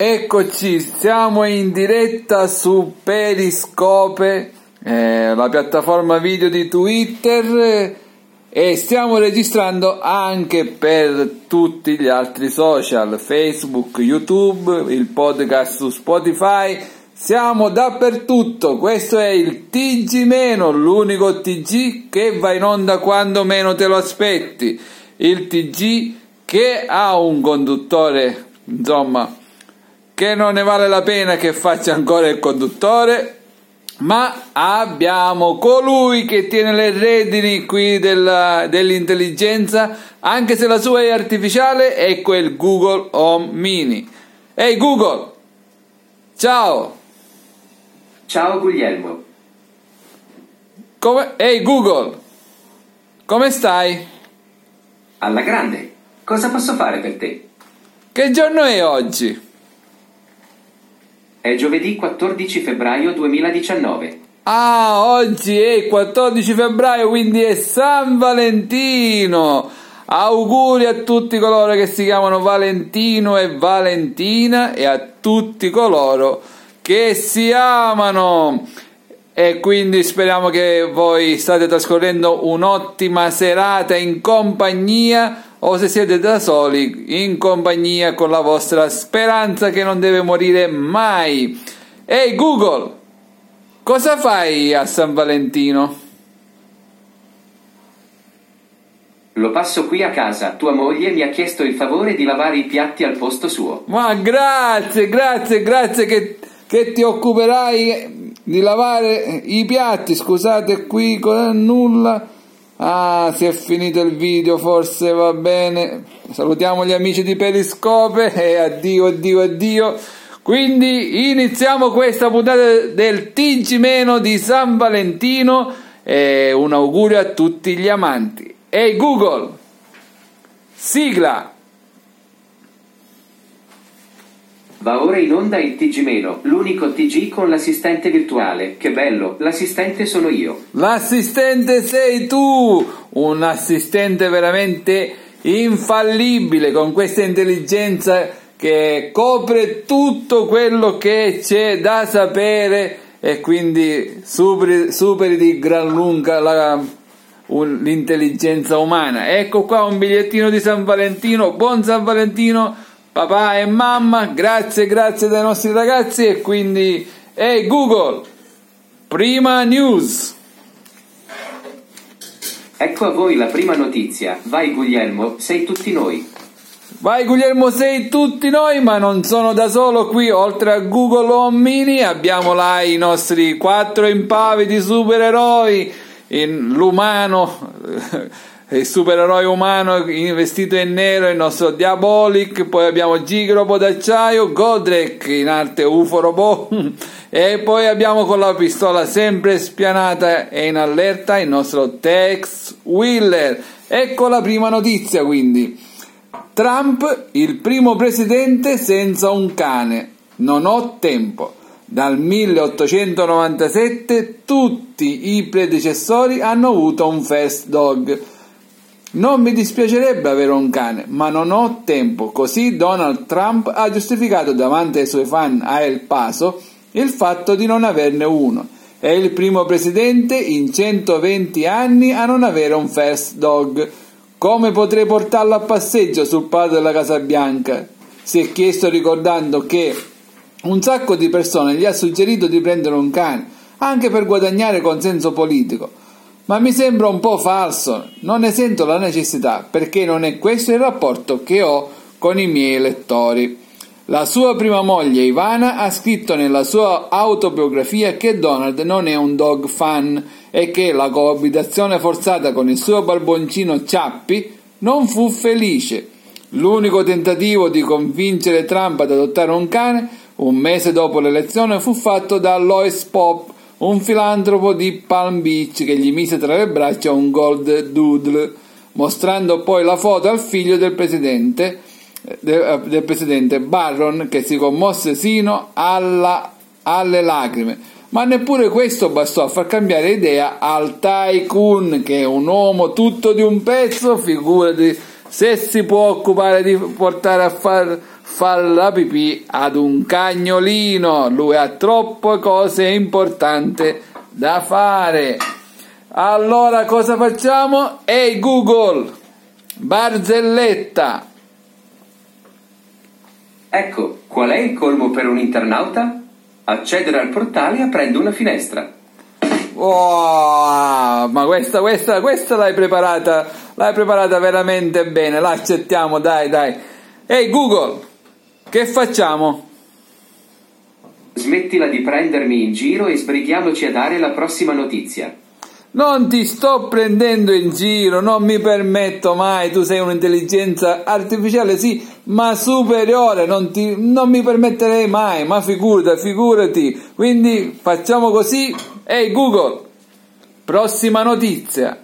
Eccoci, siamo in diretta su Periscope, eh, la piattaforma video di Twitter e stiamo registrando anche per tutti gli altri social, Facebook, YouTube, il podcast su Spotify. Siamo dappertutto, questo è il TG-, l'unico TG che va in onda quando meno te lo aspetti. Il TG che ha un conduttore, insomma, che non ne vale la pena che faccia ancora il conduttore, ma abbiamo colui che tiene le redini qui della, dell'intelligenza, anche se la sua è artificiale, è quel Google Home Mini. Ehi Google! Ciao! Ciao Guglielmo. Come... Ehi Google! Come stai? Alla grande. Cosa posso fare per te? Che giorno è oggi? È giovedì 14 febbraio 2019. Ah, oggi è il 14 febbraio, quindi è San Valentino. Auguri a tutti coloro che si chiamano Valentino e Valentina e a tutti coloro che si amano. E quindi speriamo che voi state trascorrendo un'ottima serata in compagnia o se siete da soli in compagnia con la vostra speranza che non deve morire mai. Ehi Google, cosa fai a San Valentino? Lo passo qui a casa. Tua moglie mi ha chiesto il favore di lavare i piatti al posto suo. Ma grazie, grazie, grazie che, che ti occuperai di lavare i piatti. Scusate qui con nulla Ah, si è finito il video, forse va bene. Salutiamo gli amici di Periscope e addio, addio, addio. Quindi iniziamo questa puntata del TG- di San Valentino e un augurio a tutti gli amanti. Ehi hey Google, sigla! Va ora in onda il TG-, l'unico TG con l'assistente virtuale. Che bello, l'assistente sono io. L'assistente sei tu! Un assistente veramente infallibile con questa intelligenza che copre tutto quello che c'è da sapere e quindi superi, superi di gran lunga la, un, l'intelligenza umana. Ecco qua un bigliettino di San Valentino. Buon San Valentino! Papà e mamma, grazie, grazie dai nostri ragazzi e quindi, ehi hey Google, prima news. Ecco a voi la prima notizia. Vai Guglielmo, sei tutti noi. Vai Guglielmo, sei tutti noi, ma non sono da solo qui, oltre a Google Home Mini abbiamo là i nostri quattro impavidi supereroi, in l'umano il supereroe umano vestito in nero, il nostro Diabolic, poi abbiamo Gigrobo d'acciaio, Godrek in arte UFO robot e poi abbiamo con la pistola sempre spianata e in allerta il nostro Tex Wheeler. Ecco la prima notizia quindi. Trump, il primo presidente senza un cane. Non ho tempo. Dal 1897 tutti i predecessori hanno avuto un first dog non mi dispiacerebbe avere un cane, ma non ho tempo. Così Donald Trump ha giustificato davanti ai suoi fan a El Paso il fatto di non averne uno. È il primo presidente in 120 anni a non avere un first dog. Come potrei portarlo a passeggio sul prato della Casa Bianca? Si è chiesto ricordando che un sacco di persone gli ha suggerito di prendere un cane, anche per guadagnare consenso politico ma mi sembra un po' falso, non ne sento la necessità perché non è questo il rapporto che ho con i miei elettori. La sua prima moglie Ivana ha scritto nella sua autobiografia che Donald non è un dog fan e che la coabitazione forzata con il suo barboncino Ciappi non fu felice. L'unico tentativo di convincere Trump ad adottare un cane, un mese dopo l'elezione, fu fatto da Lois Pop, un filantropo di Palm Beach che gli mise tra le braccia un gold doodle, mostrando poi la foto al figlio del presidente, del, del presidente Barron che si commosse sino alla, alle lacrime. Ma neppure questo bastò a far cambiare idea al tycoon, che è un uomo tutto di un pezzo, figurati se si può occupare di portare a far fa la pipì ad un cagnolino. Lui ha troppe cose importanti da fare. Allora cosa facciamo? Ehi Google, barzelletta. Ecco, qual è il colmo per un internauta? Accedere al portale aprendo una finestra. Oh, ma questa, questa, questa l'hai preparata, l'hai preparata veramente bene. L'accettiamo, dai, dai. Ehi Google, che facciamo? Smettila di prendermi in giro e sbrighiamoci a dare la prossima notizia. Non ti sto prendendo in giro, non mi permetto mai, tu sei un'intelligenza artificiale, sì, ma superiore, non, ti, non mi permetterei mai, ma figurati, figurati. Quindi facciamo così, ehi hey Google, prossima notizia.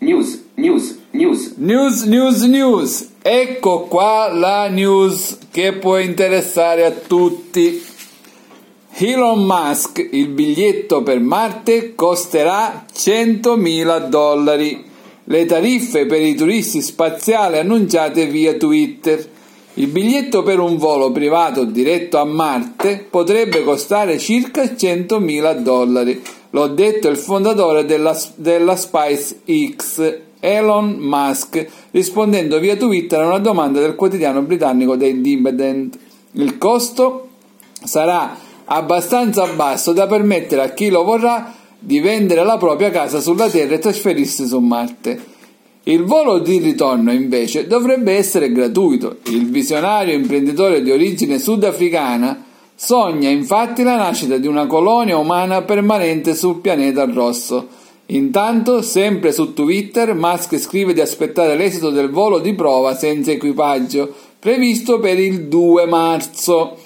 News, news, news. News, news, news. Ecco qua la news che può interessare a tutti. Elon Musk, il biglietto per Marte costerà 100.000 dollari. Le tariffe per i turisti spaziali annunciate via Twitter. Il biglietto per un volo privato diretto a Marte potrebbe costare circa 100.000 dollari. L'ho detto il fondatore della, della SpaceX, Elon Musk, rispondendo via Twitter a una domanda del quotidiano britannico The Independent. Il costo sarà abbastanza basso da permettere a chi lo vorrà di vendere la propria casa sulla Terra e trasferirsi su Marte. Il volo di ritorno invece dovrebbe essere gratuito. Il visionario imprenditore di origine sudafricana sogna infatti la nascita di una colonia umana permanente sul pianeta rosso. Intanto, sempre su Twitter, Musk scrive di aspettare l'esito del volo di prova senza equipaggio previsto per il 2 marzo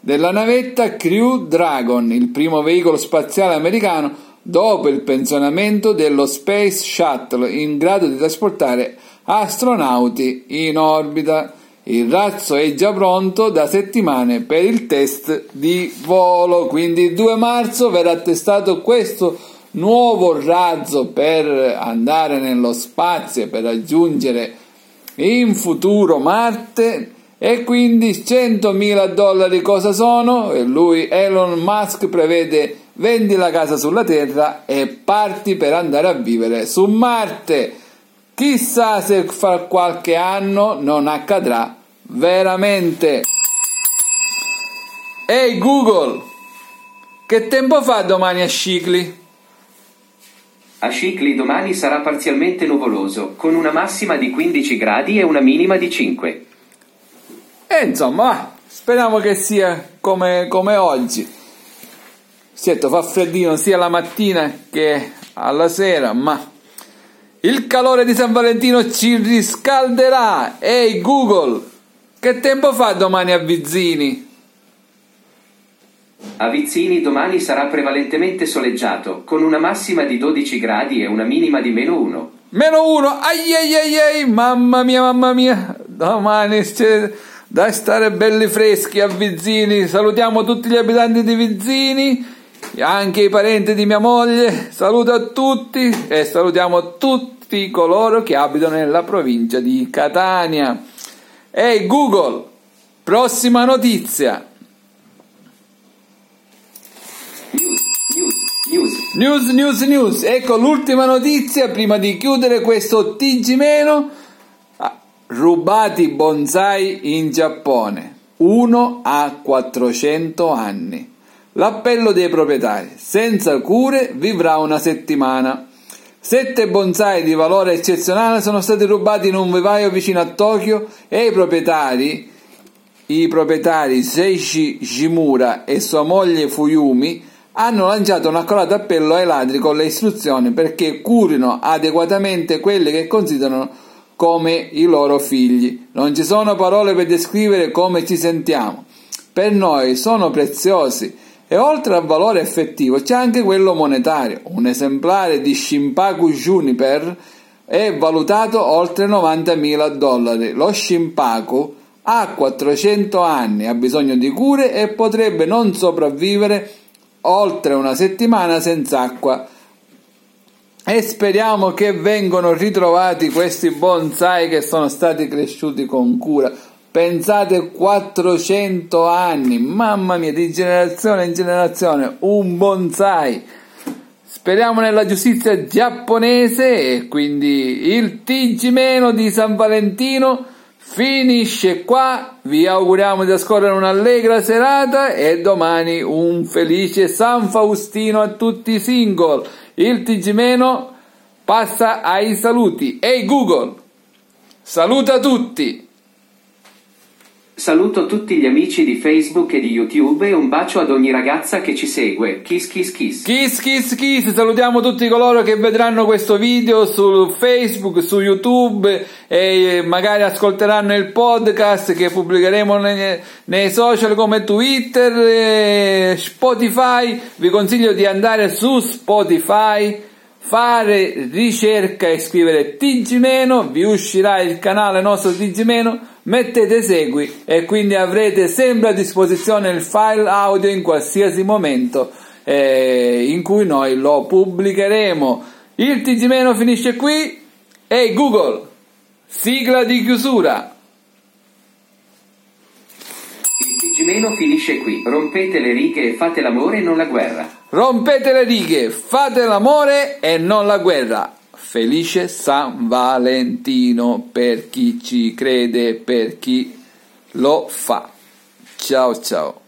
della navetta Crew Dragon, il primo veicolo spaziale americano dopo il pensionamento dello Space Shuttle in grado di trasportare astronauti in orbita. Il razzo è già pronto da settimane per il test di volo, quindi il 2 marzo verrà testato questo nuovo razzo per andare nello spazio per raggiungere in futuro Marte e quindi 100.000 dollari cosa sono? E lui, Elon Musk, prevede vendi la casa sulla Terra e parti per andare a vivere su Marte. Chissà se fra qualche anno non accadrà veramente. Ehi hey Google, che tempo fa domani a Scicli? A Scicli domani sarà parzialmente nuvoloso, con una massima di 15 gradi e una minima di 5. E insomma, speriamo che sia come, come oggi. Certo, fa freddino sia la mattina che alla sera, ma il calore di San Valentino ci riscalderà. Ehi Google, che tempo fa domani a Vizzini? A Vizzini domani sarà prevalentemente soleggiato, con una massima di 12 gradi e una minima di meno 1. Meno 1? Ai mamma mia, mamma mia, domani c'è da stare belli freschi a Vizzini. Salutiamo tutti gli abitanti di Vizzini, anche i parenti di mia moglie. Saluto a tutti e salutiamo tutti coloro che abitano nella provincia di Catania. Ehi hey Google, prossima notizia. News, news, news. Ecco l'ultima notizia prima di chiudere questo TG meno Rubati bonsai in Giappone. Uno a 400 anni. L'appello dei proprietari. Senza cure vivrà una settimana. Sette bonsai di valore eccezionale sono stati rubati in un vivaio vicino a Tokyo e i proprietari, i proprietari Seishi Shimura e sua moglie Fuyumi, hanno lanciato un accurato appello ai ladri con le istruzioni perché curino adeguatamente quelli che considerano come i loro figli. Non ci sono parole per descrivere come ci sentiamo. Per noi sono preziosi e oltre al valore effettivo c'è anche quello monetario. Un esemplare di Shimpaku Juniper è valutato oltre 90.000 dollari. Lo Shimpaku ha 400 anni, ha bisogno di cure e potrebbe non sopravvivere oltre una settimana senza acqua e speriamo che vengano ritrovati questi bonsai che sono stati cresciuti con cura. Pensate 400 anni, mamma mia, di generazione in generazione, un bonsai. Speriamo nella giustizia giapponese e quindi il TG- di San Valentino finisce qua. Vi auguriamo di ascoltare un'allegra serata e domani un felice San Faustino a tutti i single. Il TG- passa ai saluti. Ehi hey Google, saluta tutti! Saluto tutti gli amici di Facebook e di YouTube e un bacio ad ogni ragazza che ci segue. Kiss kiss kiss. Kiss kiss kiss. Salutiamo tutti coloro che vedranno questo video su Facebook, su YouTube e magari ascolteranno il podcast che pubblicheremo nei, nei social come Twitter e Spotify. Vi consiglio di andare su Spotify fare ricerca e scrivere TG- vi uscirà il canale nostro TG- mettete segui e quindi avrete sempre a disposizione il file audio in qualsiasi momento eh, in cui noi lo pubblicheremo. Il TG- finisce qui e hey Google, sigla di chiusura. Gimeno finisce qui. Rompete le righe e fate l'amore e non la guerra. Rompete le righe, fate l'amore e non la guerra. Felice San Valentino per chi ci crede, per chi lo fa. Ciao ciao.